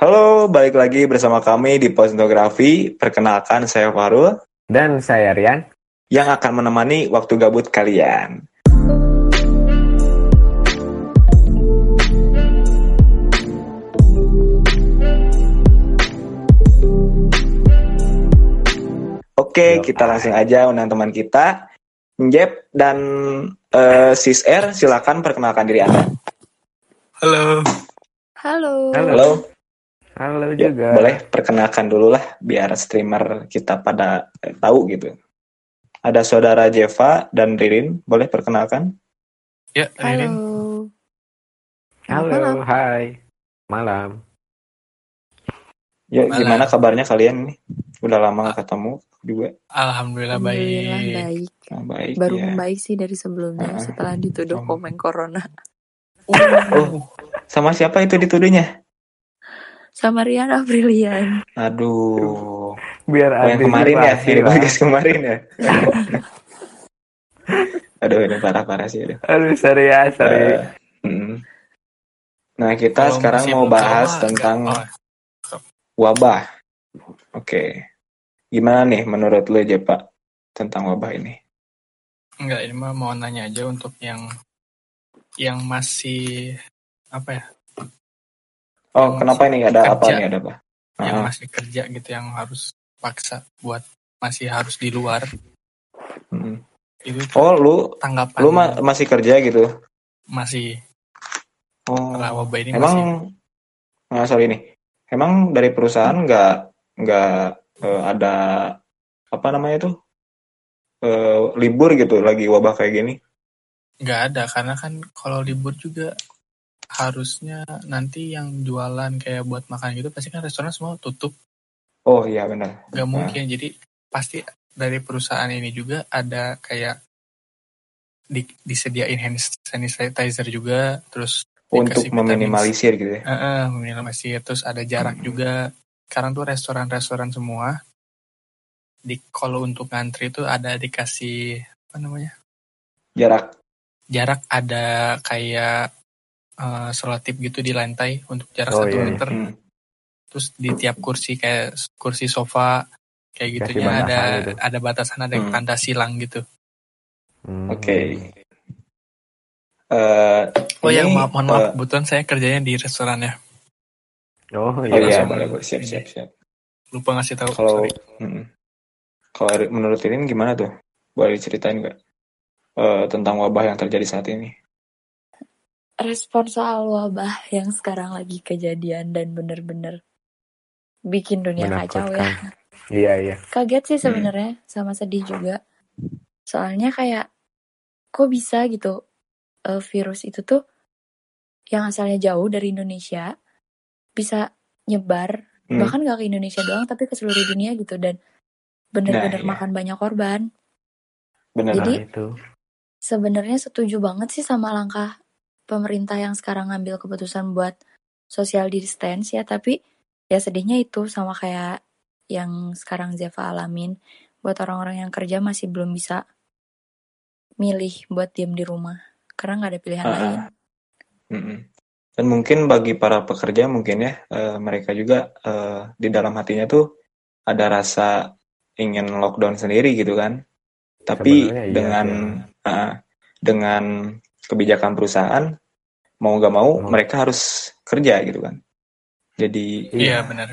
Halo, balik lagi bersama kami di Posnografi. Perkenalkan, saya Farul Dan saya Rian. yang akan menemani waktu gabut kalian. Oke, kita langsung aja undang teman kita, Jeb dan eh, Sis R. Silakan perkenalkan diri Anda. Halo. Halo. Halo. Halo. Halo Ya, juga. boleh perkenalkan dulu lah biar streamer kita pada eh, tahu gitu. Ada saudara Jeva dan Ririn, boleh perkenalkan? Ya, Ririn. Halo. Halo, Malam. hai. Malam. Ya, Malam. gimana kabarnya kalian nih? Udah lama gak ketemu juga. Alhamdulillah, Alhamdulillah baik. baik. Nah, baik Baru ya. membaik sih dari sebelumnya Ah. setelah dituduh komen corona. Oh, sama siapa itu dituduhnya? Sama Rian Aprilian. Aduh, Biar oh, yang kemarin ya, yang lah. podcast kemarin ya. Aduh, ini parah-parah sih. Aduh. Aduh, sorry ya, sorry. Mm. Nah, kita Kalau sekarang mau bahas sama, tentang oh, wabah. Oke. Gimana nih menurut lu, Jepa, tentang wabah ini? enggak, ini mah mau nanya aja untuk yang yang masih apa ya? Oh, Yang kenapa ini ada apa kerja. nih ada apa? Yang Ah, masih kerja gitu yang harus paksa buat masih harus di luar. mm. Itu Oh, lu tanggapan lu ma- masih kerja gitu? masih Oh, wabah ini emang masih nggak sorry nih. Emang dari perusahaan nggak nggak eh, ada apa namanya tuh eh, libur gitu lagi wabah kayak gini? nggak ada karena kan kalau libur juga harusnya nanti yang jualan kayak buat makan gitu pasti kan restoran semua tutup Oh iya benar. nggak mungkin jadi pasti dari perusahaan ini juga ada kayak di, disediain hand sanitizer juga terus Untuk vitamin meminimalisir gitu ya. eh, eh, meminimalisir terus ada jarak Hmm. juga sekarang tuh restoran-restoran semua di kalau untuk ngantri itu ada dikasih apa namanya Jarak. jarak ada kayak eh, selotip gitu di lantai untuk jarak Oh, satu iya, iya. meter Hmm. terus di tiap kursi kayak kursi sofa kayak Kasih gitunya ada batasan gitu. ada batasan ada Hmm. tanda silang gitu Hmm. Oke. Eh, Oh ya, ini, maaf, mohon maaf, eh, kebetulan saya kerjanya di restoran ya. Oh, oh iya. iya, langsung boleh, boleh. Siap, siap, siap. Lupa ngasih tahu. Kalau sorry. mm, kalau menurut Irin gimana tuh? Boleh diceritain nggak Eh, tentang wabah yang terjadi saat ini? Respon soal wabah yang sekarang lagi kejadian dan bener-bener bikin dunia kacau ya. Iya, iya. Kaget sih Hmm. sebenarnya sama sedih juga. Soalnya kayak kok bisa gitu eh, virus itu tuh yang asalnya jauh dari Indonesia bisa nyebar Hmm. bahkan gak ke Indonesia doang tapi ke seluruh dunia gitu dan bener-bener Nah, iya. makan banyak korban. Bener. Jadi, itu. Sebenarnya setuju banget sih sama langkah pemerintah yang sekarang ngambil keputusan buat social distance ya, tapi ya sedihnya itu sama kayak yang sekarang Zeva alamin buat orang-orang yang kerja masih belum bisa milih buat diem di rumah karena nggak ada pilihan Ah, lain. Dan mungkin bagi para pekerja mungkin ya eh, mereka juga eh, di dalam hatinya tuh ada rasa ingin lockdown sendiri gitu kan. Tapi Sebenarnya iya dengan sih, ah, dengan kebijakan perusahaan mau nggak mau Hmm. mereka harus kerja gitu kan. Jadi Iya ya, benar.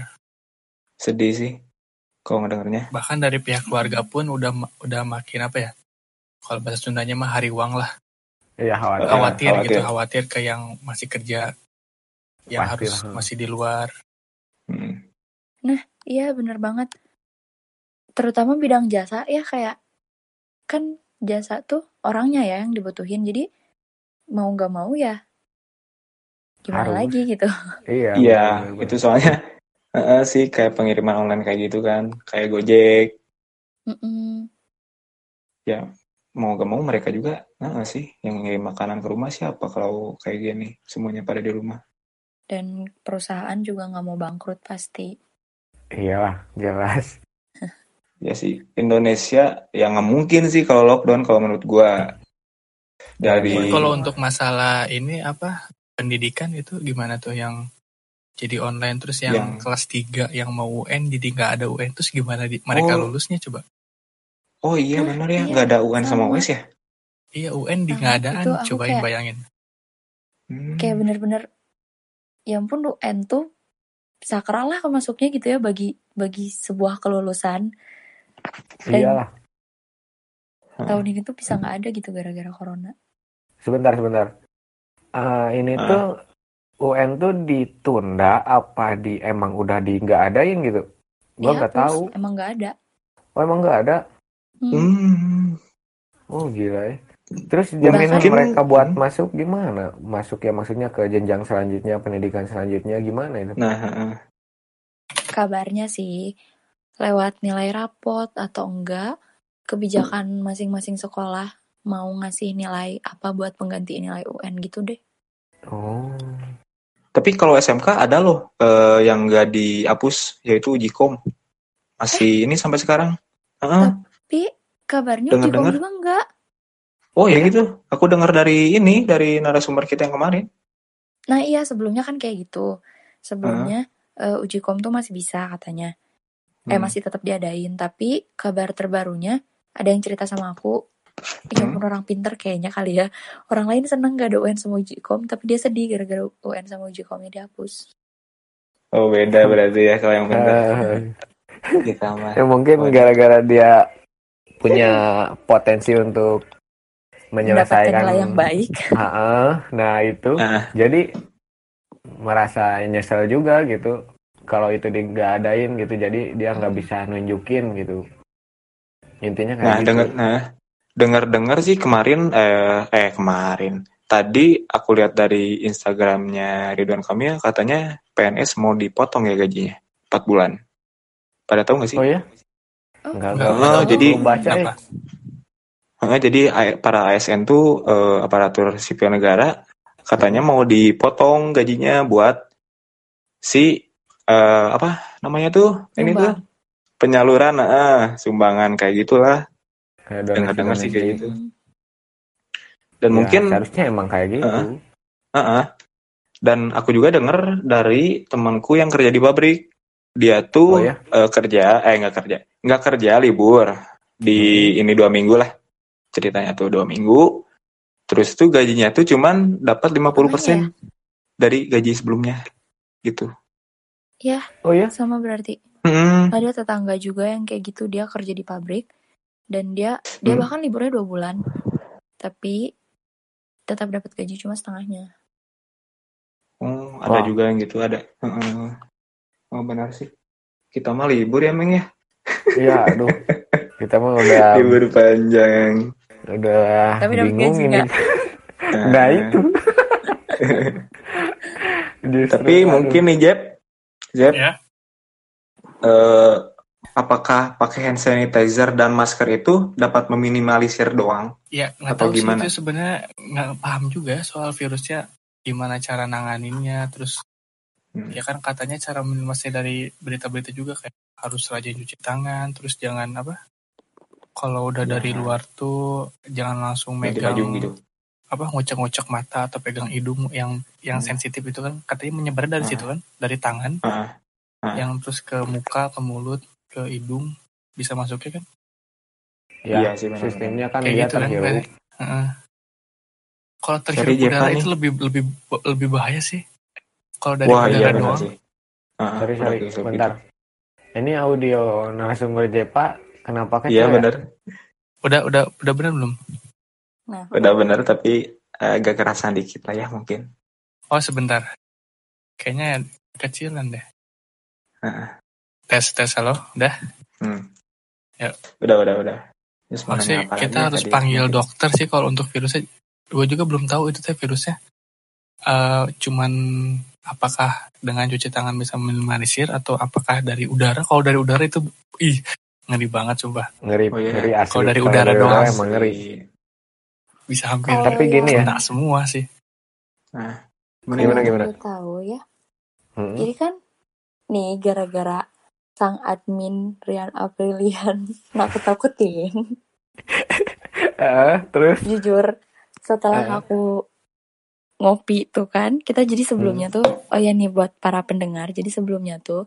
sedih sih kalau ngedengernya. Bahkan dari pihak keluarga pun udah udah makin apa ya? Kalau bahasa Sundanya mah hari uang lah. Iya, khawatir. Ah, Khawatir, gitu, khawatir. khawatir ke yang masih kerja, yang Pasti harus lah. masih di luar. Mm. Iya bener banget. Terutama bidang jasa ya kayak kan jasa tuh orangnya ya yang dibutuhin jadi mau nggak mau ya gimana Harus. lagi gitu. Iya, Iya, itu soalnya eh, sih kayak pengiriman online kayak gitu kan, kayak Gojek. Mm-mm. Ya mau gak mau mereka juga nah sih yang ngirim makanan ke rumah siapa kalau kayak gini semuanya pada di rumah. Dan perusahaan juga nggak mau bangkrut pasti. Iyalah, jelas. Ya sih Indonesia yang nggak mungkin sih kalau lockdown kalau menurut gua dari Kalau untuk masalah ini apa pendidikan itu gimana tuh yang jadi online terus yang Yang- kelas 3 yang mau UN jadi nggak ada UN terus gimana di, mereka Oh. lulusnya coba Oh iya benar ya, iya, nggak ada UN sama. US ya? iya UN di Sama, nggak adaan itu aku cobain kayak- bayangin Hmm. kayak bener-bener ya ampun UN tuh sakral lah masuknya gitu ya bagi bagi sebuah kelulusan Dan Iyalah. tahun ini tuh bisa nggak ada gitu gara-gara corona Sebentar, sebentar. Ah, ini Ah. tuh UN tuh ditunda apa di emang udah di nggak adain gitu? Gua nggak Dihapus, tahu. emang nggak ada Oh emang nggak ada? Hmm. Hmm. Oh gila ya. Terus jaminan Mungkin- mereka buat Hmm. masuk gimana? Masuk ya maksudnya ke jenjang selanjutnya, pendidikan selanjutnya gimana itu? Nah, heeh. kabarnya sih lewat nilai rapot atau enggak kebijakan masing-masing sekolah mau ngasih nilai apa buat pengganti nilai UN gitu deh Oh. Tapi kalau SMK ada loh eh, yang nggak dihapus, yaitu Ujikom. Masih ini sampai sekarang. Heeh. tapi kabarnya Ujikom Dengar-dengar. juga enggak Oh ya gitu. Aku dengar dari ini, dari narasumber kita yang kemarin. nah iya sebelumnya kan kayak gitu sebelumnya eh, Ujikom tuh masih bisa katanya eh Hmm. masih tetap diadain tapi kabar terbarunya ada yang cerita sama aku ya Hmm. orang pinter kayaknya kali ya. Orang lain seneng gak ada UN sama Ujikom tapi dia sedih gara-gara UN sama Ujikomnya dihapus. Oh beda berarti ya kalau yang benar. Eh, Kita mah. ya mungkin gara-gara dia punya potensi untuk menyelesaikan nilai yang baik. Heeh, nah itu. Nah, jadi merasa nyesel juga gitu. Kalau itu di nggak adain gitu jadi dia nggak bisa nunjukin gitu. Intinya kayak nah gitu. dengar nah dengar-dengar sih kemarin eh eh kemarin tadi aku lihat dari Instagramnya Ridwan Kamil katanya PNS mau dipotong ya gajinya 4 bulan. Pada tahu nggak sih? oh ya Oh, nggak Nggak, nggak Oh, tahu. jadi- baca ya? Heeh, jadi para ASN tuh eh, aparatur sipil negara katanya mau dipotong gajinya buat si eh, apa namanya tuh ini tuh penyaluran eh, sumbangan kayak gitulah Kayak dengar-dengar sih kayak gitu. Hmm. dan Ya, mungkin seharusnya emang kayak gitu. Heeh. Heeh. dan aku juga dengar dari temanku yang kerja di pabrik. Dia tuh Oh, ya? eh, kerja eh nggak kerja. Nggak kerja libur. Di Hmm. ini dua minggu lah. Ceritanya tuh dua minggu. Terus tuh gajinya tuh cuman dapat 50% dari gaji sebelumnya. Gitu. Oh ya? sama berarti. Hmm. ada tetangga juga yang kayak gitu. Dia kerja di pabrik dan dia dia Hmm. bahkan liburnya dua bulan. Tapi tetap dapat gaji cuma setengahnya. Oh, ada Wah. juga yang gitu ada. Heeh. oh benar sih. Kita mah libur ya Meng ya? Iya aduh. Kita mah udah libur panjang. Udah Tapi bingung ini. nah itu. Justru, Tapi mungkin nih Jeb, Jeb, Ya. eh, apakah pakai hand sanitizer dan masker itu dapat meminimalisir doang? Ya nggak Atau tahu sih gimana? itu sebenarnya nggak paham juga soal virusnya gimana cara nanganinnya terus Hmm. ya kan katanya cara minimalisir dari berita-berita juga kayak harus rajin cuci tangan terus jangan apa kalau udah Ya. dari luar tuh jangan langsung megang gitu. apa ngocek-ngocek mata atau pegang hidung yang yang Hmm. sensitif itu kan katanya menyebar dari Ah. situ kan dari tangan Ah, ah. yang terus ke muka ke mulut ke hidung bisa masuknya kan ya Iya sih, benar-benar. sistemnya kan kayak dia gitu kan terhirup Heeh. kalau terhirup Jepang udara nih. itu lebih lebih lebih bahaya sih kalau dari Wah iya udara benar doang sih. Ah, sorry sorry gitu, ini audio narasumber Jepa kenapa kecil Iya ya? benar, udah udah udah benar belum nah udah benar tapi agak kerasan dikit lah ya mungkin. oh sebentar kayaknya kecilan deh Heeh. Tes tes halo udah Hmm. Ya. Udah udah udah. Terus mau maksudnya kita harus tadi? panggil dokter sih kalau untuk virusnya gue juga belum tahu itu teh virusnya Eh cuman apakah dengan cuci tangan bisa minimalisir atau apakah dari udara kalau dari udara itu ih ngeri banget coba ngeri Oh, iya. ngeri asli Kalau dari udara doang emang ngeri bisa hampir Kalau tapi gini ya kena semua sih Nah, Gimana, gimana? gue tahu ya Mm-mm. jadi kan nih gara-gara sang admin Rian Aprilian nakut-nakutin Eh, terus jujur setelah Eh. aku ngopi tuh kan. Kita jadi sebelumnya tuh oh ya nih buat para pendengar. Jadi sebelumnya tuh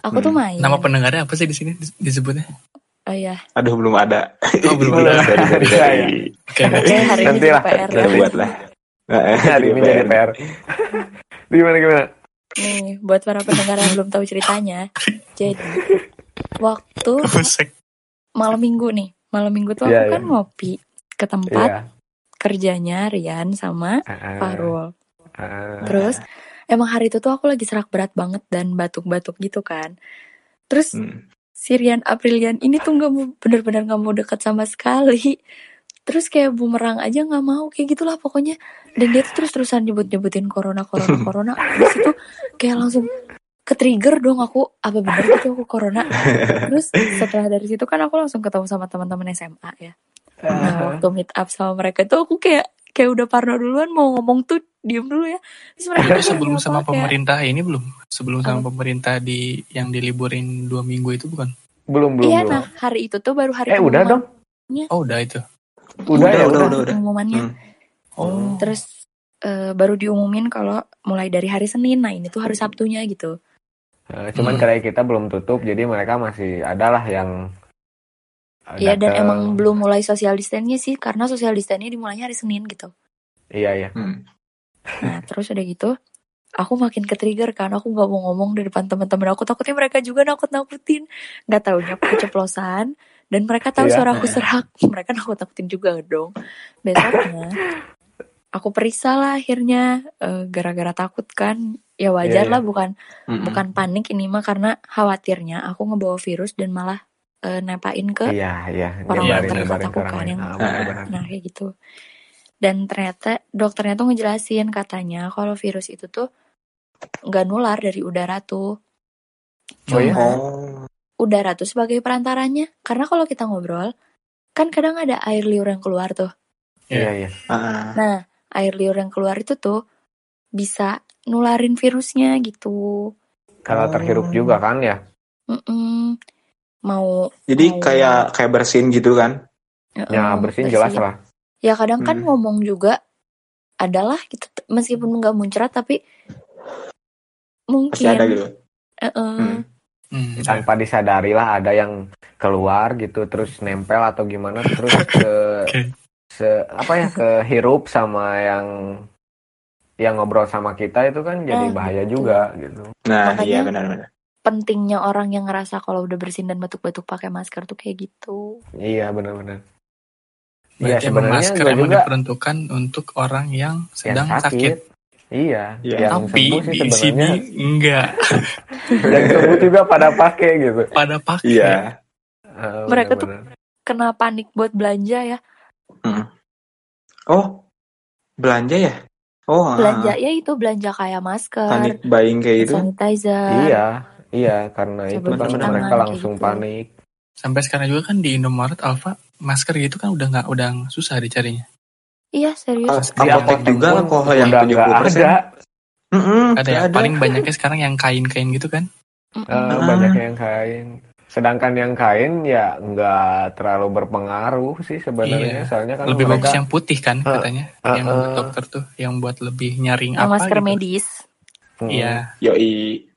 aku tuh Hmm. main. Nama pendengarnya apa sih di sini dis- disebutnya? Oh ya. Aduh belum ada. Oh, belum ada. Dari dari Iya, dari. Oke, Oke, hari ini Nanti jadi lah, PR Kita buat lah. Nah, Hari ini jadi PR. Gimana gimana? Nih, buat para pendengar yang belum tahu ceritanya. Jadi waktu malam minggu nih. Malam minggu tuh aku Iya, kan iya. ngopi ke tempat Iya. kerjanya Rian sama Ah, Farul. ah. Terus emang hari itu tuh aku lagi serak berat banget dan batuk-batuk gitu kan. Terus Hmm. si Rian Aprilian ini tuh nggak mau bener-bener nggak mau deket sama sekali. Terus kayak bumerang aja nggak mau kayak gitulah pokoknya. Dan dia tuh terus-terusan nyebut-nyebutin corona corona corona. Di situ kayak langsung ke trigger dong aku apa bener gitu aku corona. Terus setelah dari situ kan aku langsung ketemu sama teman-teman SMA ya. Nah waktu meet up sama mereka tuh aku kayak kayak udah parno duluan mau ngomong tuh diem dulu ya. Terus mereka Itu kayak sebelum sama kayak, pemerintah ini belum? Sebelum sama Apa? pemerintah di yang diliburin dua minggu itu bukan? Belum belum Iya belum. nah hari itu tuh baru hari Eh udah dong. Oh udah itu. Udah, ya udah, udah. udah, udah. pengumumannya. Hmm. Oh. Terus eh, baru diumumin kalau mulai dari hari Senin. Nah ini tuh hari Sabtunya gitu. Eh, cuman Hmm. karena kita belum tutup, jadi mereka masih adalah yang Iya dan dateng. emang belum mulai social distance-nya sih karena social distance-nya dimulainya hari Senin gitu. Iya iya. Hmm. Nah terus udah gitu aku makin ke trigger kan aku nggak mau ngomong di depan teman-teman aku takutnya mereka juga nakut-nakutin nggak taunya aku keceplosan dan mereka tahu Iya. suara aku serak mereka nakut-nakutin juga dong besoknya aku periksa lah akhirnya eh, gara-gara takut kan ya wajar Iya, iya. lah bukan Hmm. bukan panik ini mah karena khawatirnya aku ngebawa virus dan malah eh, nepain ke Iya iya. Orang-orang Nyebarin- terdekat nyebarin aku ke orang kan lain. yang- Ah, nah kayak gitu dan ternyata dokternya tuh ngejelasin katanya kalau virus itu tuh nggak nular dari udara tuh Oh iya? Cuma Oh. Udara tuh sebagai perantaranya karena kalau kita ngobrol kan kadang ada air liur yang keluar tuh Iya iya. Ah. nah air liur yang keluar itu tuh bisa nularin virusnya gitu Kalau Oh. terhirup juga kan ya. Mm-mm. mau Jadi mau- kayak kayak bersin gitu kan? Mm-mm, Ya bersin jelas lah. ya kadang kan Hmm. ngomong juga adalah gitu meskipun nggak muncrat tapi mungkin Pasti ada gitu. Eh-eh. Hmm. Hmm, Tanpa disadari lah ada yang keluar gitu terus nempel atau gimana terus ke Oke. se apa ya ke hirup sama yang yang ngobrol sama kita itu kan jadi Nah, bahaya gitu. juga gitu. Nah, Makanya- iya benar-benar. pentingnya orang yang ngerasa kalau udah bersin dan batuk-batuk pakai masker tuh kayak gitu Iya benar-benar. Iya sebenarnya masker juga diperuntukkan untuk orang yang yang sedang sakit. sakit. Iya. Iya. Yang Tapi sembuh sih di sini sebenarnya enggak yang sembuh juga pada pakai gitu. pada pakai. Iya. Eh, Mereka tuh kena panik buat belanja ya Oh, belanja ya? Oh, ah. belanja ya itu belanja kayak masker panik buying kayak gitu. sanitizer Iya, iya karena itu kan mereka langsung gitu. panik. Sampai sekarang juga kan di Indomaret Alfa masker gitu kan udah nggak udah susah dicarinya. Iya serius Di apotek juga alkohol yang udah nggak 70%. ada. Mm-mm, Ada nggak yang paling banyaknya sekarang yang kain-kain gitu kan. Mm-mm. Eh, Ah. banyak yang kain. Sedangkan yang kain ya nggak terlalu berpengaruh sih sebenarnya. Iya. Soalnya kan Lebih mereka bagus yang putih kan Ah, katanya. ah, yang ah. dokter tuh yang buat lebih nyaring yang apa masker gitu. medis Mm, Iya. Yoi.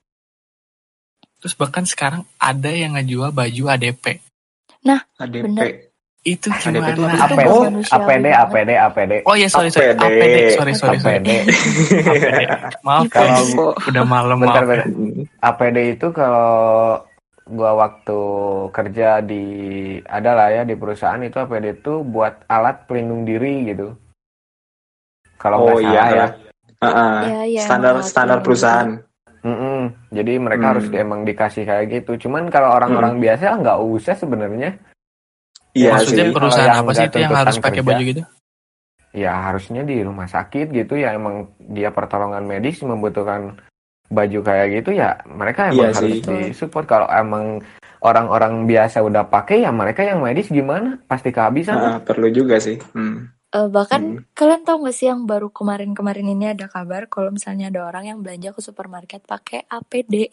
Terus bahkan sekarang ada yang ngejual baju ADP. ADP. Bener. Itu ADP itu gimana? apa? APD, Oh, APD. APD, APD, Oh iya sorry sorry APD. APD. Sorry sorry sorry. APD. Maaf Ipo, Kalau- udah malam Bentar, maaf. bentar. APD itu kalau gua waktu kerja di ada lah ya di perusahaan itu APD itu buat alat pelindung diri gitu. Kalau Oh nggak iya salah ya. ya. Ah. Iya, iya, standar standar perusahaan. Mm-mm. Jadi mereka Hmm. harus emang dikasih kayak gitu. Cuman kalau orang-orang biasa nggak usah sebenarnya. Iya Maksudnya sih. perusahaan apa sih nggak itu yang harus pakai kerja. baju gitu? Ya harusnya di rumah sakit gitu ya emang dia pertolongan medis membutuhkan baju kayak gitu ya mereka emang Iya harus sih. disupport. Kalau emang orang-orang biasa udah pakai ya mereka yang medis gimana? Pasti kehabisan. Ah, perlu juga sih. Hmm. Eh, bahkan Hmm. kalian tahu gak sih yang baru kemarin-kemarin ini ada kabar kalau misalnya ada orang yang belanja ke supermarket pakai APD.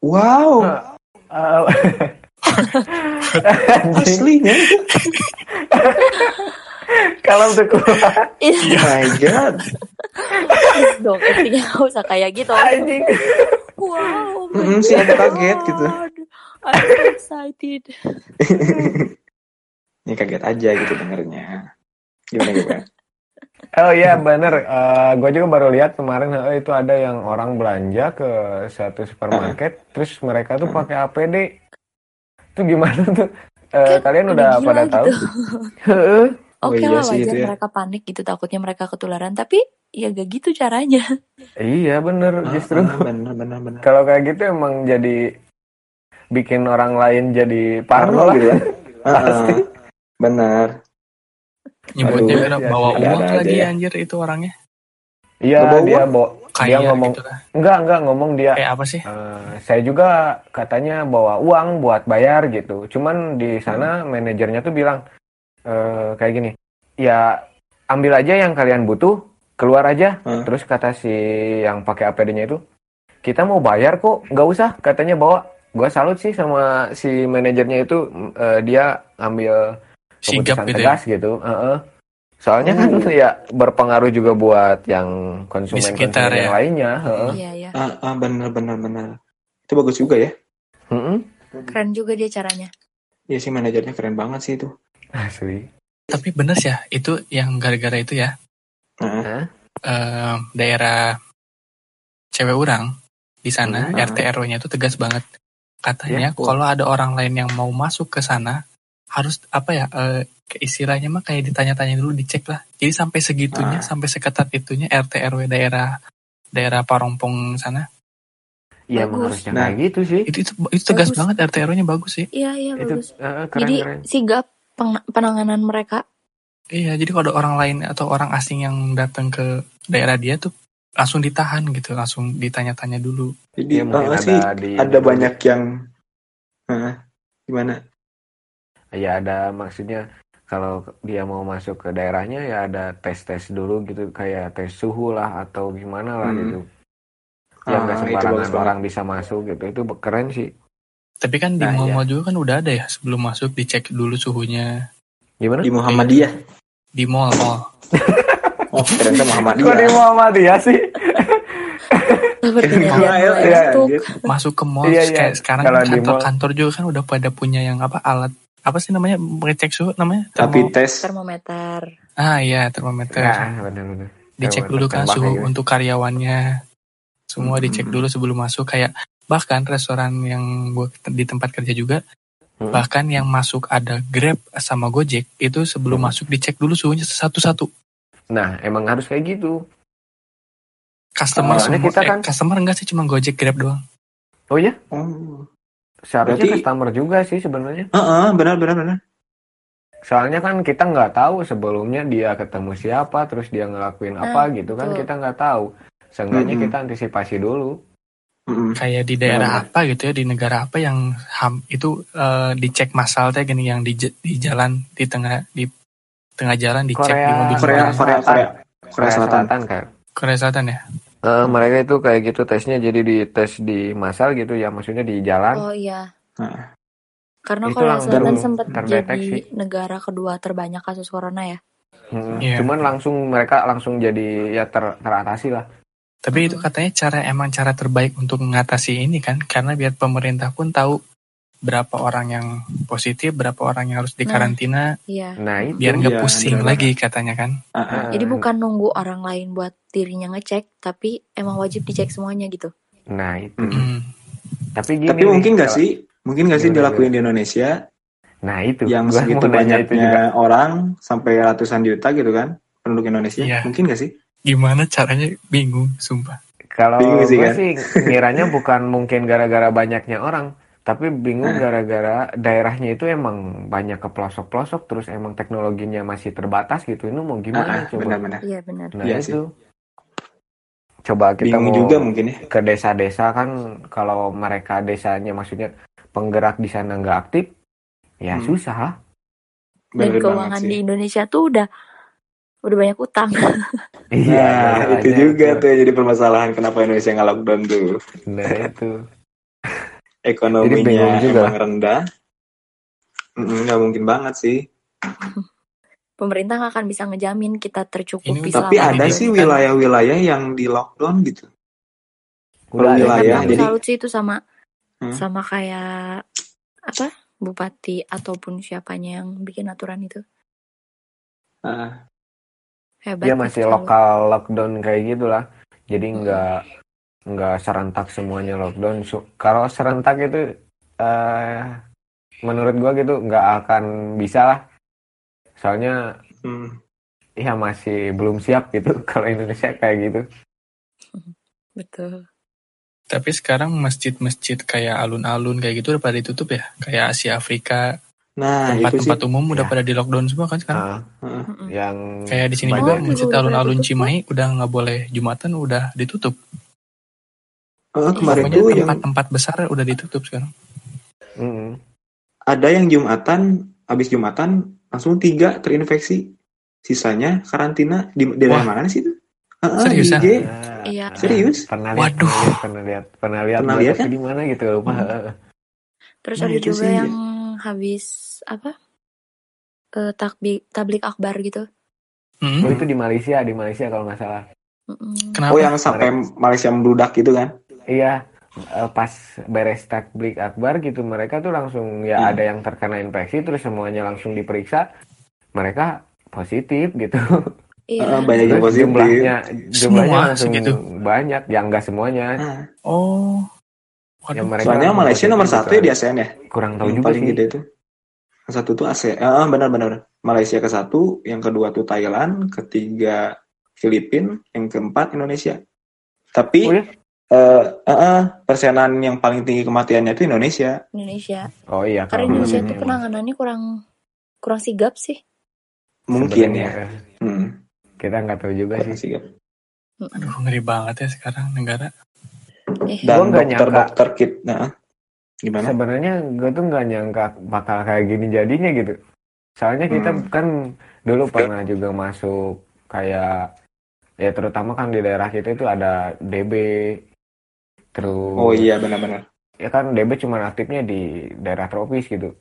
Wow, Eh, anjing. aslinya. Kalau untuk keluar Iya Oh my god. dong, actingnya nggak usah kayak gitu. anjing. Wow, my Mm-mm, sih, aku kaget gitu. I'm so excited. Ini kaget aja gitu dengernya. Gimana gimana? Oh iya bener, Eh gue juga baru lihat kemarin eh, itu ada yang orang belanja ke satu supermarket, terus mereka tuh pakai APD. Itu gimana tuh? Eh, Kan kalian udah pada gitu. tahu? Heeh. Oh Oke iya lah wajar ya. mereka panik gitu takutnya mereka ketularan tapi ya gak gitu caranya. iya bener, justru Ah, ah, bener bener bener. kalau kayak gitu emang jadi bikin orang lain jadi parno gitu ya. Pasti. Bener. Nyebutnya ya, bawa ada-ada uang lagi ya. anjir itu orangnya. Iya dia uang? Bawa dia Kaya ngomong gitu lah. enggak enggak ngomong dia Eh apa sih? Eh, saya juga katanya bawa uang buat bayar gitu. Cuman di sana manajernya tuh bilang eh, kayak gini, ya ambil aja yang kalian butuh, keluar aja. Hmm. Terus kata si yang pakai APD-nya itu, kita mau bayar kok, nggak usah. Katanya bawa. Gua salut sih sama si manajernya itu, eh, dia ambil Sigap keputusan gitu ya. tegas gitu. Heeh. Soalnya kan Oh. ya berpengaruh juga buat yang konsumen sekitar konsumen yang ya. lainnya. Heeh. Iya ya. Ah, ah, bener bener bener. Itu bagus juga ya. Mm-mm. Keren juga dia caranya. Iya sih manajernya keren banget sih itu. Asli. Tapi bener sih ya, itu yang gara-gara itu ya. Hah? eh, daerah cewek orang di sana Hmm. RT RW-nya itu tegas banget. Katanya Ya, kalau ada orang lain yang mau masuk ke sana harus apa ya eh, ke istilahnya mah kayak ditanya-tanya dulu dicek lah. Jadi sampai segitunya, Ah. sampai seketat itunya RT RW daerah daerah Parompong sana. Iya emang Bagus. harusnya Nah. kayak gitu sih. Itu itu, itu tegas Bagus. banget RT RW-nya bagus sih. Iya iya Itu bagus. eh, keren Jadi keren. sigap peng- penanganan mereka. Iya, jadi kalau ada orang lain atau orang asing yang datang ke daerah dia tuh langsung ditahan gitu, langsung ditanya-tanya dulu. jadi mungkin ah, ada sih di- ada banyak yang Ah, gimana? Ya ada maksudnya kalau dia mau masuk ke daerahnya ya ada tes tes dulu gitu kayak tes suhu lah atau gimana lah Hmm. gitu. Ya nggak Ah, sembarangan orang bisa masuk gitu. Itu keren sih. Tapi kan di Nah, mall-mall juga kan udah ada ya sebelum masuk dicek dulu suhunya Gimana? Di Muhammadiyah. di mall mall. Oh, keren tuh Kok di Muhammadiyah. Muhammadiyah sih? Iya, iya. Masuk ke mall Iya, iya. kayak sekarang Kalau di mall- kantor-kantor juga kan udah pada punya yang apa alat apa sih namanya ngecek suhu namanya Tapi Termo- tes Termometer. ah iya termometer Nah, benar-benar. dicek dulu kan suhu gitu. untuk karyawannya semua Hmm. dicek dulu sebelum masuk kayak bahkan restoran yang gue di tempat kerja juga Hmm. bahkan yang masuk ada Grab sama Gojek itu sebelum Hmm. masuk dicek dulu suhunya satu-satu Nah, emang harus kayak gitu. customer semua kita eh, kan- customer enggak sih cuma Gojek Grab doang Oh iya, Oh. Seharusnya Berarti- customer juga sih sebenarnya. Heeh, benar benar benar. Soalnya kan kita nggak tahu sebelumnya dia ketemu siapa, terus dia ngelakuin apa Nah, gitu kan betul. kita nggak tahu. Seenggaknya Mm-mm. kita antisipasi dulu. Kayak di daerah Benar. apa gitu ya di negara apa yang ham itu eh, dicek massal teh gini yang di, di jalan di tengah di tengah jalan dicek Korea- di mobil Korea Korea, Korea Korea Korea Selatan. kan. Korea Selatan ya Eh, mereka itu kayak gitu tesnya jadi di tes di masal gitu ya maksudnya di jalan. Oh iya. Nah, Karena Itu langsung Selatan sempat terdeteksi. jadi negara kedua terbanyak kasus corona ya. Mm, Iya. Cuman langsung mereka langsung jadi ya ter- teratasi lah. tapi itu Mhm. katanya cara emang cara terbaik untuk mengatasi ini kan karena biar pemerintah pun tahu berapa orang yang positif berapa orang yang harus dikarantina Iya. Nah itu. biar nggak Iya, pusing benar-benar. lagi katanya kan ah, ah. Jadi bukan nunggu orang lain buat dirinya ngecek, tapi emang wajib dicek semuanya gitu. Nah itu. Mm. Hmm. Tapi gini. Tapi nih, mungkin nggak sih? Mungkin nggak sih dilakuin di Indonesia Nah itu. yang Gua segitu mau nanya itu juga. banyaknya orang sampai ratusan juta gitu kan penduduk Indonesia? Iya. Mungkin nggak sih? gimana caranya bingung sumpah Kalau sih, kan? sih ngiranya bukan mungkin gara-gara banyaknya orang, tapi bingung gara-gara daerahnya itu emang banyak ke pelosok-pelosok, terus emang teknologinya masih terbatas gitu. Ini mau Ah, gimana ah, coba? benar-benar. Iya benar. Nah Iya sih. itu. Coba kita Bingung mau juga mungkin ya. ke desa-desa kan, kalau mereka desanya maksudnya penggerak di sana nggak aktif, ya Hmm. susah. Dan Bener banget keuangan sih. di Indonesia tuh udah udah banyak utang. Iya, Nah, itu juga itu. tuh jadi permasalahan kenapa Indonesia nggak lockdown tuh. Nah itu. Ekonominya bingung juga. emang rendah. Nggak mungkin banget sih. pemerintah nggak akan bisa ngejamin kita tercukupi Ini- Tapi ada sih wilayah-wilayah yang di lockdown gitu. Wilayah, yang aku jadi- salut sih itu sama Hmm. sama kayak apa bupati ataupun siapanya yang bikin aturan itu Ah, hebat. dia masih lokal lockdown kayak gitulah jadi Mm. nggak nggak serentak semuanya lockdown Su- kalau serentak itu eh menurut gua gitu nggak akan bisa lah soalnya hmm. ya masih belum siap gitu kalau Indonesia kayak gitu Betul. Tapi sekarang masjid-masjid kayak alun-alun kayak gitu udah pada ditutup ya. Kayak Asia Afrika, Nah, itu sih. tempat-tempat umum udah Ya. pada di lockdown semua kan sekarang. Heeh. Mm-mm. yang Kayak di sini juga masjid alun-alun. Cimahi udah nggak boleh Jumatan udah ditutup. Heeh, kemarin Pokoknya tuh yang tempat-tempat besar udah ditutup sekarang. Mm-mm. ada yang Jumatan, habis Jumatan langsung tiga terinfeksi. Sisanya karantina di di daerah Wah. mana sih itu? Heeh, Seriusan? di IG. Ah, Iya. Serius? pernah lihat Waduh. pernah lihat pernah lihat Pernah pernah lihat kan? di mana gitu lupa Hmm. Terus Nah, ada itu juga sih. yang habis apa? Eh takbik tablik akbar gitu. Hmm. oh itu di Malaysia di Malaysia kalau nggak salah. Kenapa? Oh, yang sampai Malaysia membludak gitu kan? Iya, eh, pas beres takbik akbar gitu mereka tuh langsung ya Hmm. ada yang terkena infeksi terus semuanya langsung diperiksa mereka positif gitu. Iya. Heeh, banyak yang positif. jumlahnya jumlahnya Semua langsung segitu? banyak, yang enggak semuanya. Nah, Oh. Ya, Waduh. mereka soalnya Malaysia nomor satu gitu ya di. ASEAN ya? Kurang tahu yang juga paling sih. gede itu. Yang satu tuh ASEAN. Ah, benar-benar. Malaysia ke satu, yang kedua tuh Thailand, ketiga Filipina, yang keempat Indonesia. Tapi Oh ya? Eh, eh, eh, persenan yang paling tinggi kematiannya itu Indonesia. Indonesia. Oh iya, Karena kalau Indonesia tuh penanganannya kurang kurang sigap sih. Mungkin sebenarnya, ya. Hmm, Kita nggak tahu juga kurang sih. sigap. Aduh ngeri banget ya sekarang negara. Eh, Gua Dan dokter-dokter kit, nah, gimana? Sebenarnya gue tuh nggak nyangka bakal kayak gini jadinya gitu. Soalnya kita Hmm. kan dulu pernah juga masuk kayak ya terutama kan di daerah kita itu ada DB terus Oh iya, benar-benar. ya kan DB cuma aktifnya di daerah tropis gitu.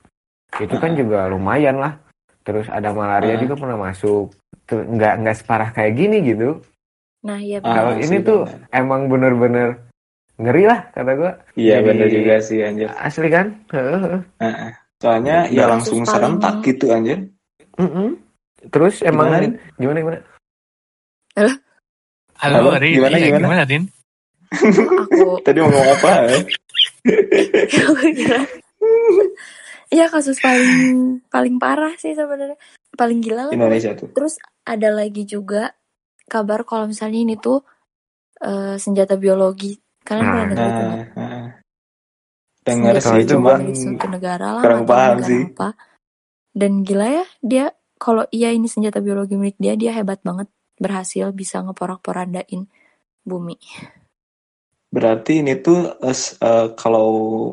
Itu kan juga lumayan lah. Terus ada malaria Ah. juga pernah masuk. Tuh nggak nggak separah kayak gini gitu. Nah, iya Ah, Kalau sih, ini tuh benar. emang bener-bener ngeri lah kata gue. Iya, Jadi- benar juga sih anjir. Asli kan? Heeh. Heeh. Soalnya ya langsung serentak gitu anjir. Mm-mm. Terus emang Gimana, gimana gimana? Halo, Halo, Rin. gimana, Iya, gimana? gimana, Rin? Aku Tadi mau ngomong apa? kira Iya kasus paling paling parah sih sebenarnya paling gila lah. Indonesia tuh. Terus ada lagi juga kabar kalau misalnya ini tuh eh, senjata biologi. Kalian Nah, pernah dengar itu nggak? Nah, heeh. dengar sih itu cuma suatu negara lah, kurang paham sih. apa. Dan gila ya dia kalau iya ini senjata biologi milik dia dia hebat banget berhasil bisa ngeporak-porandain bumi. Berarti ini tuh s- eh, kalau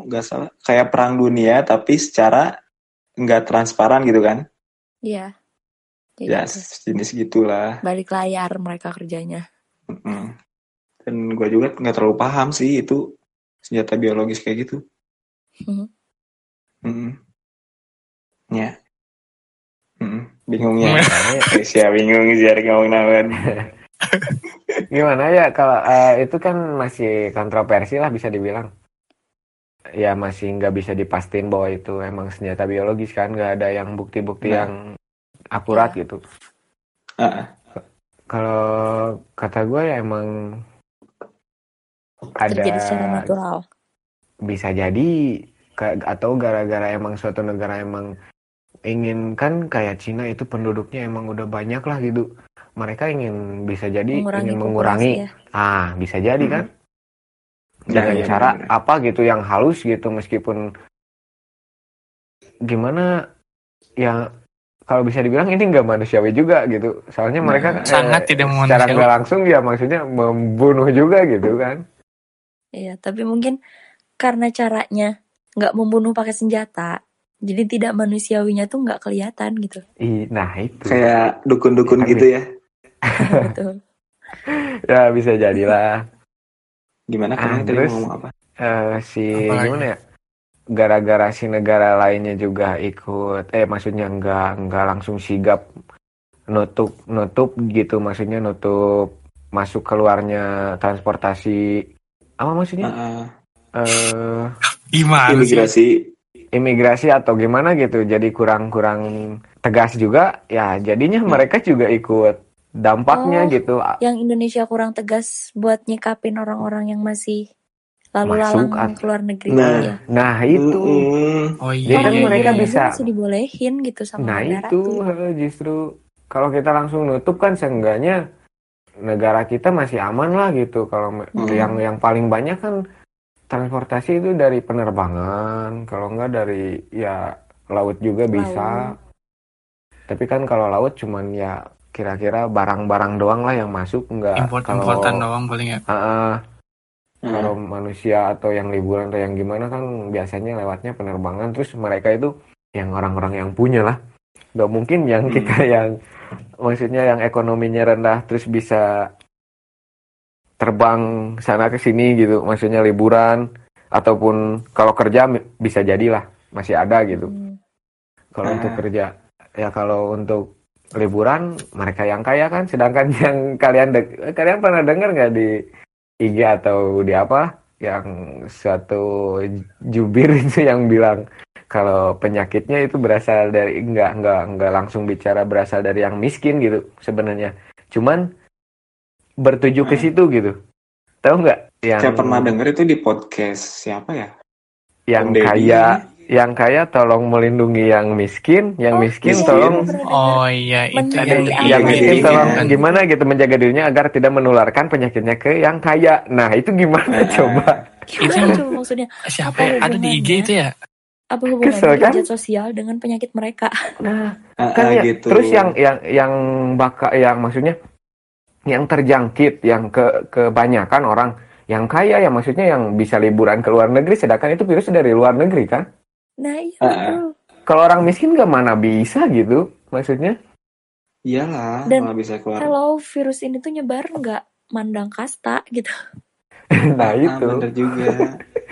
nggak salah kayak perang dunia tapi secara nggak transparan gitu kan? Iya. Kayak Ya gitu. jenis gitulah. Balik layar mereka kerjanya. Mm. Dan gue juga nggak terlalu paham sih itu senjata biologis kayak gitu. Mm. Ya. Mm. Bingungnya. Gimana ya? Eh, Siapa bingung sih hari ngomong nawan. Gimana ya kalau eh, itu kan masih kontroversi lah bisa dibilang. Ya masih nggak bisa dipastiin bahwa itu emang senjata biologis kan nggak ada yang bukti-bukti Nah. yang akurat gitu. Ah, Kalau kata gue ya emang ada Terjadi secara natural. bisa jadi ke- atau gara-gara emang suatu negara emang ingin kan kayak Cina itu penduduknya emang udah banyak lah gitu. Mereka ingin bisa jadi Mengurangi ingin mengurangi ya. Ah, bisa jadi Hmm. kan? Ya, Dengan ya, cara benar-benar. apa gitu yang halus gitu meskipun gimana ya kalau bisa dibilang ini nggak manusiawi juga gitu. Soalnya Nah, mereka sangat tidak secara manusiawi. nggak langsung ya maksudnya membunuh juga gitu kan. Iya, tapi mungkin karena caranya nggak membunuh pakai senjata, jadi tidak manusiawinya tuh nggak kelihatan gitu. Ih, nah itu. kayak dukun-dukun Kan gitu ya. Betul. Ya bisa jadilah Gimana Ah, kalian tadi terus? ngomong apa? eh si Apalagi? gimana ya? Gara-gara si negara lainnya juga ikut eh maksudnya nggak nggak langsung sigap nutup nutup gitu maksudnya nutup masuk keluarnya transportasi apa maksudnya Heeh. eh Gimana sih? imigrasi imigrasi atau gimana gitu jadi kurang-kurang tegas juga ya jadinya Hmm. mereka juga ikut dampaknya Oh. gitu Yang Indonesia kurang tegas buat nyikapin orang-orang yang masih lalu lalang Masuk, at- ke luar negeri Nah. ya. nah itu. Oh Jadi iya, kan iya, mereka iya, iya. bisa- masih dibolehin gitu sama nah itu tuh. justru kalau kita langsung nutup kan seenggaknya negara kita masih aman lah gitu kalau Hmm. yang yang paling banyak kan transportasi itu dari penerbangan kalau enggak dari ya laut juga bisa tapi kan kalau laut cuman ya kira-kira barang-barang doang lah yang masuk enggak Import kalau importan doang paling ya. Ah, ah. Hmm. kalau manusia atau yang liburan atau yang gimana kan biasanya lewatnya penerbangan terus mereka itu yang orang-orang yang punya lah nggak mungkin yang Hmm. kita yang maksudnya yang ekonominya rendah terus bisa terbang sana ke sini gitu maksudnya liburan ataupun kalau kerja bisa jadilah masih ada gitu Hmm. kalau untuk kerja ya kalau untuk liburan mereka yang kaya kan sedangkan yang kalian dek- kalian pernah dengar nggak di IG atau di apa yang suatu jubir itu yang bilang kalau penyakitnya itu berasal dari nggak nggak nggak langsung bicara berasal dari yang miskin gitu sebenarnya cuman bertuju ke Ah. situ gitu tahu nggak yang Saya pernah denger itu di podcast siapa ya? yang Om Deddy. Yang kaya tolong melindungi yang miskin yang Oh, miskin iya, tolong. Oh iya, itu yang yang miskin tolong kan. gimana gitu menjaga dirinya agar tidak menularkan penyakitnya ke yang kaya. Nah itu gimana Ah. coba? Gimana Itu- maksudnya? Siapa Apa ya? Ada di IG itu ya? Apa hubungannya Kesel, kan? sosial dengan penyakit mereka? Nah Ah, kan ah, ya, gitu. terus yang yang yang baka yang maksudnya yang terjangkit yang ke kebanyakan orang yang kaya ya maksudnya yang bisa liburan ke luar negeri sedangkan itu virus dari luar negeri kan? Nah iya Ah, betul. Kalau orang miskin gak mana bisa gitu maksudnya? Iyalah, Dan- bisa keluar. Kalau virus ini tuh nyebar nggak mandang kasta gitu. nah Ah, itu bener juga.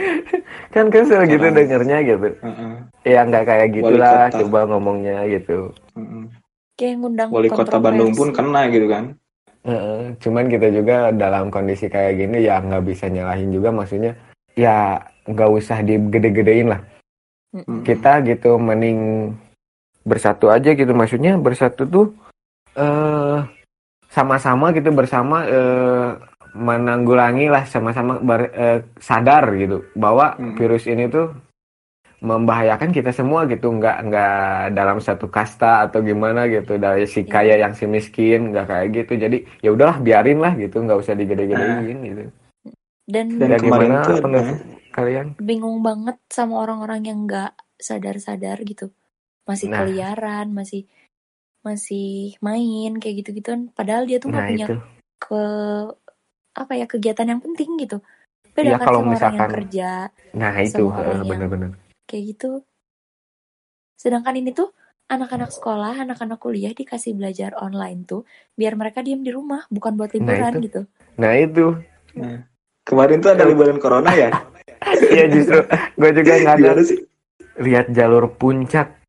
kan kesel gitu Cara- dengernya gitu. Heeh, Ya nggak kayak gitulah coba ngomongnya gitu. heeh. Kayak ngundang Wali kota Bandung pun kena gitu kan. Heeh, cuman kita juga dalam kondisi kayak gini ya nggak bisa nyalahin juga maksudnya ya nggak usah digede-gedein lah Kita gitu mending bersatu aja gitu. Maksudnya bersatu tuh eh sama-sama gitu bersama eh menanggulangi lah sama-sama ber- eh, sadar gitu bahwa Mm. virus ini tuh membahayakan kita semua gitu. Nggak nggak dalam satu kasta atau gimana gitu. Dari si kaya yang si miskin nggak kayak gitu. Jadi ya udahlah biarin lah gitu. Nggak usah digede-gedein gitu. Dan Dan Ya, kemarin gimana tuh ada- kalian bingung banget sama orang-orang yang nggak sadar-sadar gitu. Masih Nah. keliaran, masih masih main kayak gitu-gitu kan. Padahal dia tuh nggak nah punya itu ke apa ya kegiatan yang penting gitu. Beda kan kalau sama orang yang misalkan- kerja nah itu eh, bener-bener kayak gitu. Sedangkan ini tuh anak-anak sekolah, anak-anak kuliah dikasih belajar online tuh biar mereka diem di rumah, bukan buat liburan itu. gitu. nah itu Kemarin tuh ada liburan corona ya? Iya justru. Gue juga nggak ada sih? lihat jalur puncak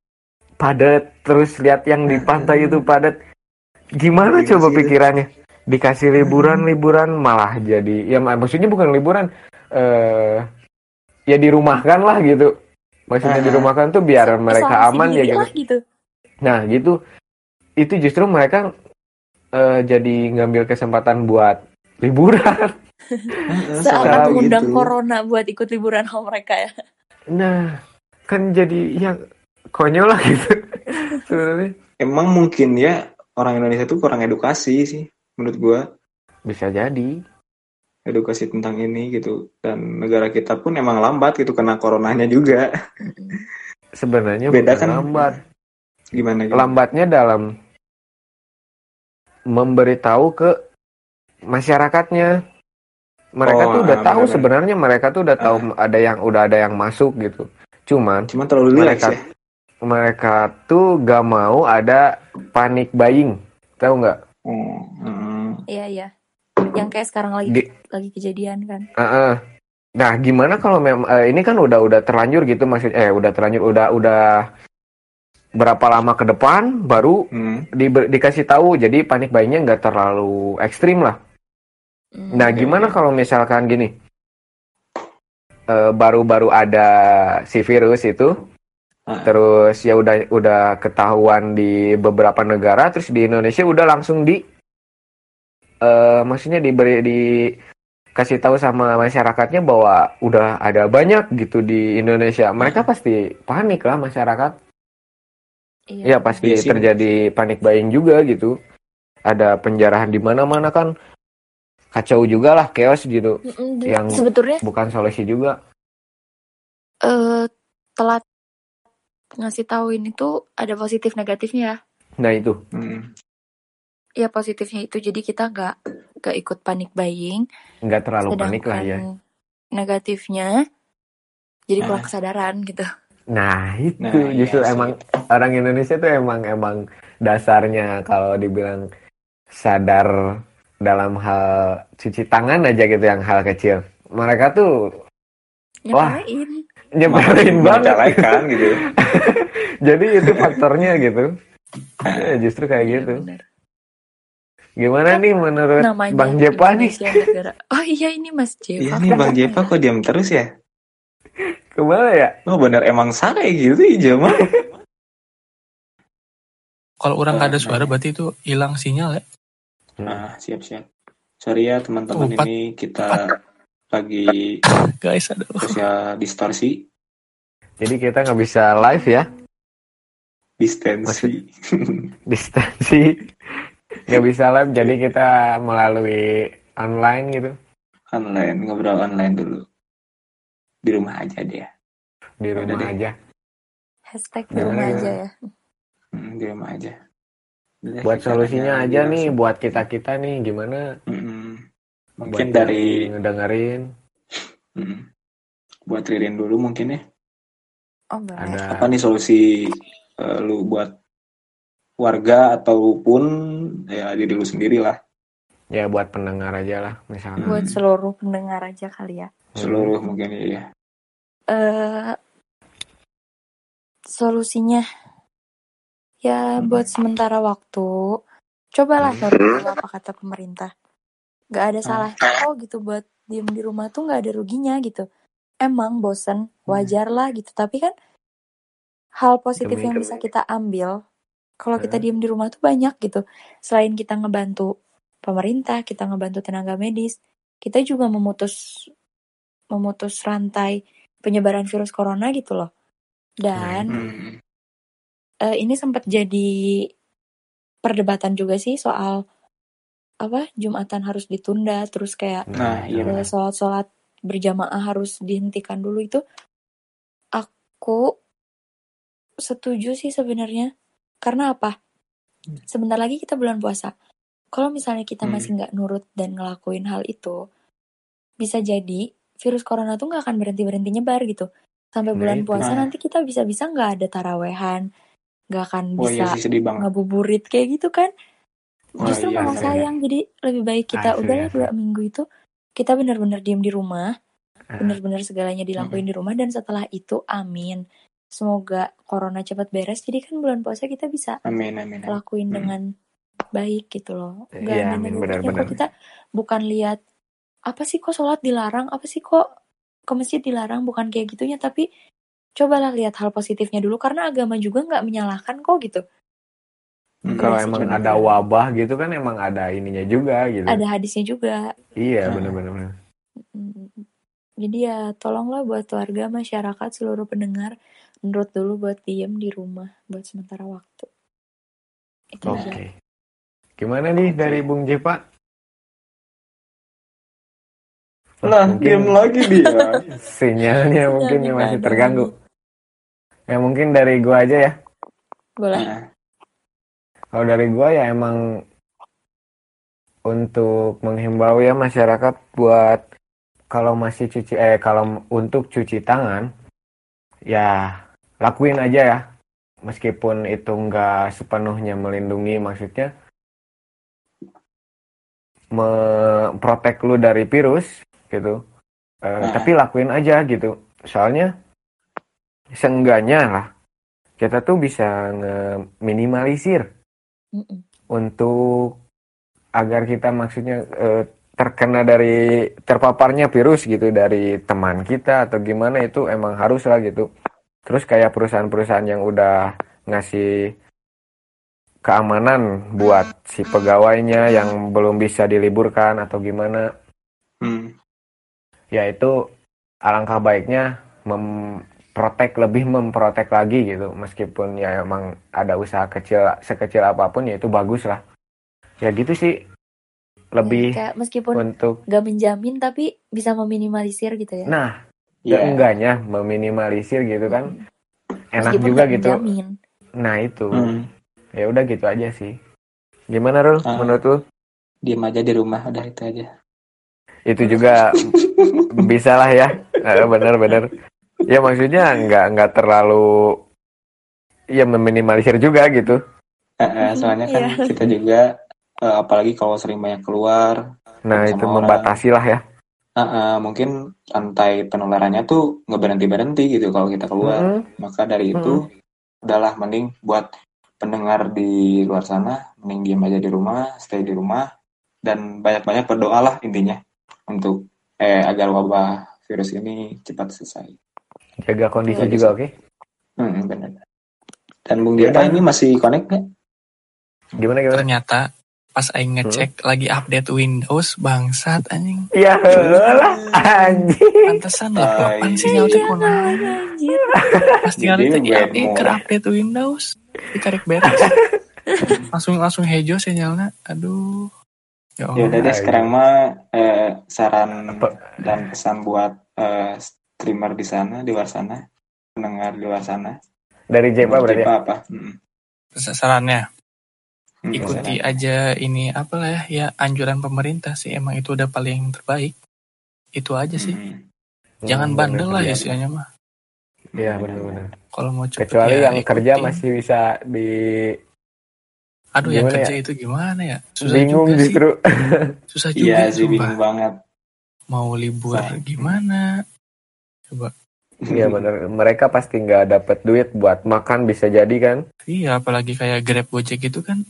padat terus lihat yang di pantai itu padat. Gimana Iya coba pikirannya? Dikasih liburan liburan malah jadi ya mak- maksudnya bukan liburan eh ya dirumahkan lah gitu. Maksudnya Ah. dirumahkan tuh biar mereka aman ya gitu. gitu. nah gitu. Itu justru mereka eh, jadi ngambil kesempatan buat liburan Seakan sekarang mengundang gitu. corona buat ikut liburan sama mereka ya. nah kan jadi ya konyol lah gitu sebenarnya Emang mungkin ya orang Indonesia tuh kurang edukasi sih menurut gua. bisa jadi Edukasi tentang ini gitu. Dan negara kita pun emang lambat gitu kena coronanya juga. sebenarnya Beda bukan kan? lambat Gimana gitu? lambatnya dalam memberitahu ke masyarakatnya mereka Oh, tuh udah ah, tahu sebenarnya mereka tuh udah tahu ada yang udah ada yang masuk gitu cuman Cuma terlalu relax mereka ya. mereka tuh gak mau ada panik buying tahu nggak Oh, heeh. Iya iya. Yang kayak sekarang lagi Di- lagi kejadian kan. Heeh. Nah, gimana kalau memang eh, ini kan udah udah terlanjur gitu maksud eh udah terlanjur udah udah berapa lama ke depan baru Hmm. di, dikasih tahu jadi panik buyingnya nggak terlalu ekstrim lah Hmm. Nah Oke, gimana kalau misalkan gini? Eh, baru-baru ada si virus itu Ah. terus ya udah udah ketahuan di beberapa negara terus di Indonesia udah langsung di eh maksudnya diberi di kasih tahu sama masyarakatnya bahwa udah ada banyak gitu di Indonesia. Mereka pasti panik lah masyarakat. Iya. ya pasti Iya sih. terjadi panik buying juga gitu. Ada penjarahan di mana-mana kan kacau juga lah chaos gitu dan yang- sebetulnya bukan solusi juga eh telat ngasih tahu ini tuh ada positif negatifnya ya. nah itu Hmm. Ya positifnya itu jadi kita nggak nggak ikut panik buying. nggak terlalu sedangkan panik lah ya negatifnya jadi Ah. pulang kesadaran gitu. Nah itu Nah, iya justru sih. emang orang Indonesia tuh emang emang dasarnya kalau dibilang sadar dalam hal cuci tangan aja gitu yang hal kecil. Mereka tuh Wah. Nyepelin. nyebelin banget. Mencalekan gitu. Jadi itu faktornya gitu. Ya, justru kayak Iya, gitu. bener. Gimana nih menurut Namanya Bang Jepa nih? Negara. Oh iya ini Mas Jepa. Iya nih Bang Jepa kok diam terus ya? Ke mana ya? Oh bener emang salah ya gitu ya mah. Kalau orang nggak ada suara berarti itu hilang sinyal ya. Nah siap-siap. Sorry ya teman-teman ini kita lagi Guys, aduh. sosial distorsi, Jadi kita nggak bisa live ya, distensi. distansi. Nggak bisa live, jadi kita melalui online gitu online ngobrol online dulu. Di rumah aja dia. di Udah rumah deh. aja. Hashtag di rumah aja ya. Hmm, di rumah aja. Udah, Buat solusinya aja lagi nih, langsung. buat kita kita nih gimana? Mm-mm. Mungkin buat dari ngedengerin mm, buat Ririn dulu mungkin ya. Oh boleh. ada Apa nih solusi eh, lu buat warga ataupun ya diri lu sendiri lah ya buat pendengar aja lah misalnya. Buat Hmm. seluruh pendengar aja kali ya. seluruh mungkin ya. eh solusinya ya Hmm. buat sementara waktu cobalah Hmm. nurut dulu apa kata pemerintah nggak ada Ah. salahnya kok gitu buat diem di rumah tuh nggak ada ruginya gitu emang bosen wajar lah gitu tapi kan hal positif yang bisa kita ambil kalau kita Hmm. diem di rumah tuh banyak gitu selain kita ngebantu pemerintah kita ngebantu tenaga medis kita juga memutus memutus rantai penyebaran virus corona gitu loh dan Hmm. Eh, ini sempat jadi perdebatan juga sih soal apa jumatan harus ditunda terus kayak Nah, iya. eh, sholat-sholat berjamaah harus dihentikan dulu itu aku setuju sih sebenarnya. Karena apa? Sebentar lagi kita bulan puasa. Kalau misalnya kita Hmm. masih nggak nurut dan ngelakuin hal itu bisa jadi virus corona tuh nggak akan berhenti berhenti nyebar gitu. Sampai Nah, bulan puasa Nah. nanti kita bisa bisa nggak ada tarawehan nggak akan Oh iya bisa sih sedih banget. ngabuburit kayak gitu kan Wah, justru iya, malah asli. sayang jadi lebih baik kita Asli, udahlah dua minggu itu kita benar-benar diem di rumah Ah. benar-benar segalanya dilakuin di rumah dan setelah itu amin semoga corona cepat beres jadi kan bulan puasa kita bisa Amin amin. amin. lakuin Hmm. dengan baik gitu loh nggak Iya, ada amin, negatifnya benar-benar. kok kita bukan lihat apa sih kok sholat dilarang apa sih kok ke masjid dilarang bukan kayak gitunya tapi cobalah lihat hal positifnya dulu karena agama juga nggak menyalahkan kok gitu Hmm, Kalau Iya emang ada wabah gitu kan emang ada ininya juga gitu. ada hadisnya juga Iya Nah. benar-benar. Jadi ya tolonglah buat warga masyarakat seluruh pendengar menurut dulu buat diem di rumah buat sementara waktu. Oke. aja. Gimana nih dari Bung Jepa? Lah, Mungkin- diam lagi dia. Sinyalnya mungkin masih terganggu. Ya mungkin dari gua aja ya. Boleh. Nah, Kalau dari gua ya emang untuk menghimbau ya masyarakat buat kalau masih cuci eh kalau untuk cuci tangan ya lakuin aja ya meskipun itu nggak sepenuhnya melindungi maksudnya memprotek lu dari virus gitu Eh, Nah. tapi lakuin aja gitu soalnya seenggaknya lah kita tuh bisa minimalisir untuk agar kita maksudnya eh, terkena dari terpaparnya virus gitu dari teman kita atau gimana itu emang harus lah gitu. Terus kayak perusahaan-perusahaan yang udah ngasih keamanan buat si pegawainya yang belum bisa diliburkan atau gimana, Hmm. ya itu alangkah baiknya memprotek lebih memprotek lagi gitu. Meskipun ya emang ada usaha kecil sekecil apa pun ya itu bagus lah. Ya gitu sih. Lebih kayak meskipun untuk gak menjamin tapi bisa meminimalisir gitu ya. Nah Iya. enggaknya meminimalisir gitu kan enak Meskipun juga gitu. menjamin. nah itu. Hmm. ya udah gitu aja sih. Gimana Rul? Ah. menurut lu? Diem aja di rumah udah itu aja. itu juga bisa lah ya. Bener-bener ya maksudnya nggak nggak terlalu ya meminimalisir juga gitu Eh, eh, soalnya kan Iya. kita juga eh, apalagi kalau sering banyak keluar, nah itu orang. membatasi lah ya eh, eh, mungkin rantai penularannya tuh nggak berhenti berhenti gitu kalau kita keluar. Mm-mm. Maka dari itu udahlah mending buat pendengar di luar sana mending diam aja di rumah, stay di rumah dan banyak-banyak berdoalah intinya untuk eh agar wabah virus ini cepat selesai. Jaga kondisi Iya, juga oke Hmm, benar. Dan Bung Ya udah. ini masih connect nggak? gimana gimana Ternyata pas aing ngecek lagi update Windows bangsat anjing. ya lah anjing Pantesan lah Tai. apaan sinyal teh Iya, kunaon. anjir. Pas tinggal Jadi itu ya, webmu. eh, keur update Windows. Dikarek beres. langsung langsung hejo sinyalnya. Aduh. Ya Ya udah deh sekarang mah eh, saran Apa? dan pesan buat eh, streamer di sana di luar sana, pendengar di luar sana. dari Jepa Menurut berarti ya? Jepa apa? Hmm. Sarannya Hmm, ikuti saran. aja ini apa lah ya, ya anjuran pemerintah sih emang itu udah paling terbaik. Itu aja sih. Hmm. Jangan Hmm, bandel lah iya. istilahnya mah. Iya benar-benar. Kalau mau cepet Kecuali ya yang ikutin. kerja masih bisa di Aduh yang kerja ya? itu gimana ya? Susah bingung juga justru. sih. Susah juga Iya sih bingung banget. Mau libur gimana? Coba. Iya benar. Mereka pasti nggak dapat duit buat makan bisa jadi kan? Iya apalagi kayak Grab Gojek itu kan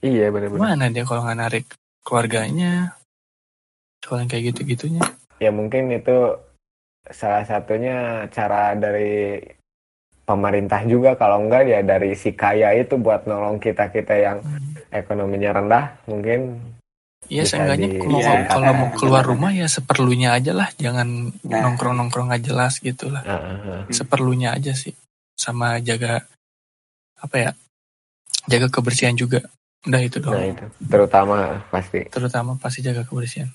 Iya benar-benar. Mana dia kalau nggak narik keluarganya? Yang kayak gitu-gitunya. Ya mungkin itu salah satunya cara dari pemerintah juga kalau enggak ya dari si kaya itu buat nolong kita kita yang ekonominya rendah mungkin Iya, Bisa seenggaknya di- kalau, Iya. kalau mau keluar rumah ya seperlunya aja lah, jangan Nah. nongkrong-nongkrong nggak jelas gitu lah. ah, ah, ah. Seperlunya aja sih, sama jaga apa ya, jaga kebersihan juga. Udah itu nah doang. itu terutama pasti. Terutama pasti jaga kebersihan.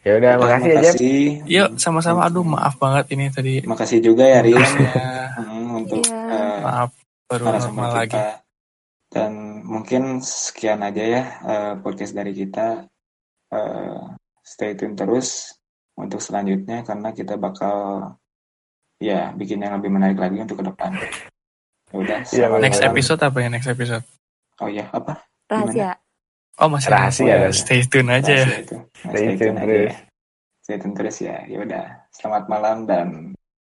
Ya udah Udah, makasih ya makasih. Yuk, sama-sama. Aduh, maaf banget ini tadi. Makasih juga ya Rian Ya, Hmm, untuk Iya. eh, maaf baru normal lagi. Dan mungkin sekian aja ya eh, podcast dari kita. Eh, stay tune terus untuk selanjutnya karena kita bakal ya bikin yang lebih menarik lagi untuk ke depan. Ya udah. Selamat Next malam. episode apa ya next episode? Oh iya, apa? Rahasia. Oh masih Rahasia, rahasia. ada. Stay tune aja ya. Nah, Stay tune aja ya. Stay tune terus ya. Ya udah. Selamat malam dan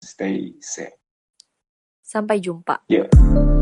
stay safe. Sampai jumpa. Yuk.